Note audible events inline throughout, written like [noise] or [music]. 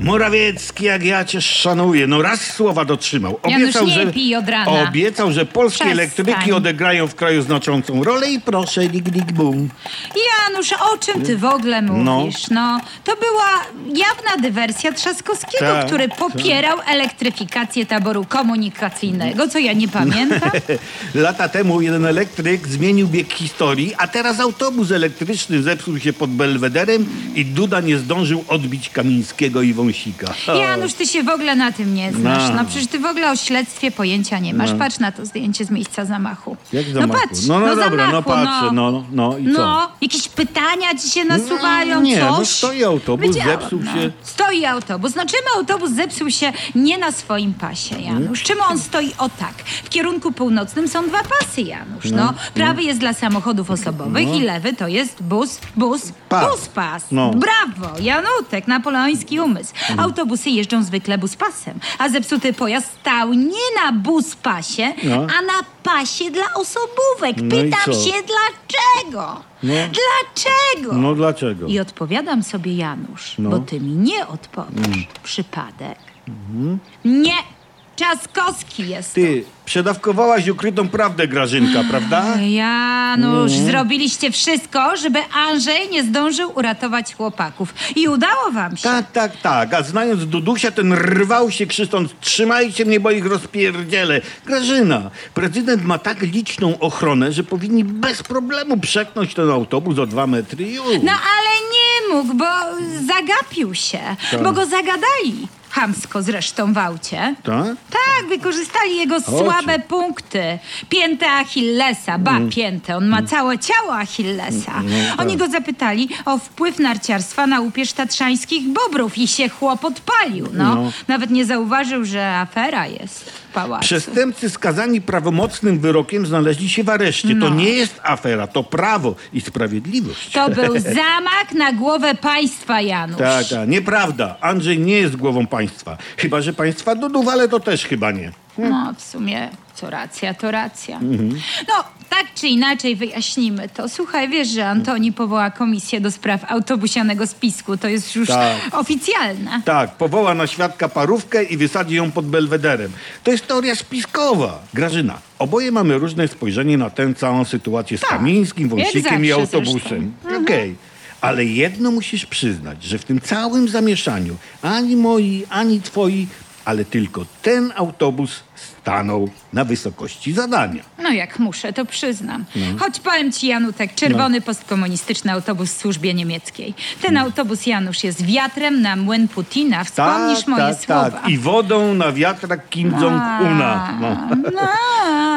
Morawiecki, jak ja cię szanuję, no raz słowa dotrzymał. Janusz, nie pij od rana. obiecał, że polskie Przestań. elektryki odegrają w kraju znaczącą rolę i proszę, lig, lig, bum. Janusz, o czym ty w ogóle mówisz? No, to była jawna dywersja Trzaskowskiego, Tak, który tak. popierał elektryfikację taboru komunikacyjnego, co ja nie [laughs] pamiętam. Lata temu jeden elektryk zmienił bieg historii, a teraz autobus elektryczny zepsuł się pod Belwederem i Duda nie zdążył odbić Kamińskiego i Wąsika. Janusz, ty się w ogóle na tym nie znasz. No. No, przecież ty w ogóle o śledztwie pojęcia nie masz. Patrz na to zdjęcie z miejsca zamachu. Jak No zamachu? patrz, No, no no dobra, no zamachu, patrzę, no, no, no i co? No, jakieś pytania ci się nasuwają, nie, coś? no stoi autobus, Wiedziałam, zepsuł no. się. Stoi autobus. No czym autobus zepsuł się nie na swoim pasie, Janusz? Czym on stoi o tak? W kierunku północnym są dwa pasy, Janusz. No, prawy jest dla samochodów osobowych i lewy to jest bus, bus, Pas. bus pas. No. Brawo, Janutek, napoleoński umysł. Autobusy jeżdżą zwykle bus pasem, a zepsuty pojazd stał nie na bus pasie, No. a na pasie dla osobówek. No i Pytam co? się dlaczego? No. Dlaczego? No dlaczego? I odpowiadam sobie, Janusz, No. bo ty mi nie odpowiesz. Przypadek. Nie. Czaskowski jest Ty, przedawkowałaś ukrytą prawdę, Grażynka, prawda? Janusz, Mhm. zrobiliście wszystko, żeby Andrzej nie zdążył uratować chłopaków. I udało wam się. Tak, tak, tak. A znając Dudusia, ten rwał się krzycząc trzymajcie mnie, bo ich rozpierdzielę. Grażyna, prezydent ma tak liczną ochronę, że powinni bez problemu przeknąć ten autobus o dwa metry i już. No ale nie mógł, bo zagapił się, Tak. bo go zagadali. Hamsko zresztą w aucie. Tak? Tak, wykorzystali jego słabe punkty. Piętę Achillesa, ba, Mm. piętę. On ma całe ciało Achillesa. tak. Oni go zapytali o wpływ narciarstwa na upierz tatrzańskich bobrów i się chłop odpalił. No. No. Nawet nie zauważył, że afera jest w pałacu. Przestępcy skazani prawomocnym wyrokiem znaleźli się w areszcie. To No. nie jest afera, to prawo i sprawiedliwość. To był [laughs] zamach na głowę państwa, Janusz. Tak, tak, nieprawda. Andrzej nie jest głową państwa. Chyba, że państwa Dudów, ale to też chyba nie. No, w sumie, co racja, to racja. Mhm. No, tak czy inaczej wyjaśnimy to. Słuchaj, wiesz, że Antoni powoła komisję do spraw autobusianego spisku. To jest już Tak. oficjalne. Tak, powoła na świadka parówkę i wysadzi ją pod belwederem. To jest teoria spiskowa. Grażyna, oboje mamy różne spojrzenie na tę całą sytuację z Tak. Kamińskim, Wąsikiem i zawsze autobusem. Okej. Ale jedno musisz przyznać, że w tym całym zamieszaniu ani moi, ani twoi, ale tylko ten autobus stanął na wysokości zadania. No jak muszę, to przyznam. No. Choć powiem ci, Janutek, czerwony postkomunistyczny autobus w służbie niemieckiej. Ten autobus, Janusz, jest wiatrem na młyn Putina. Wspomnisz tak, moje tak, słowa. tak. I wodą na wiatrak Kim Jong-una. No. No,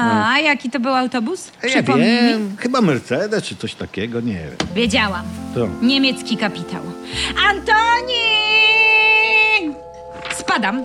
a jaki to był autobus? Ja Przypomnij mi. wiem, chyba Mercedes czy coś takiego, nie wiem. Wiedziałam. Co? Niemiecki kapitał. Antoni! Spadam.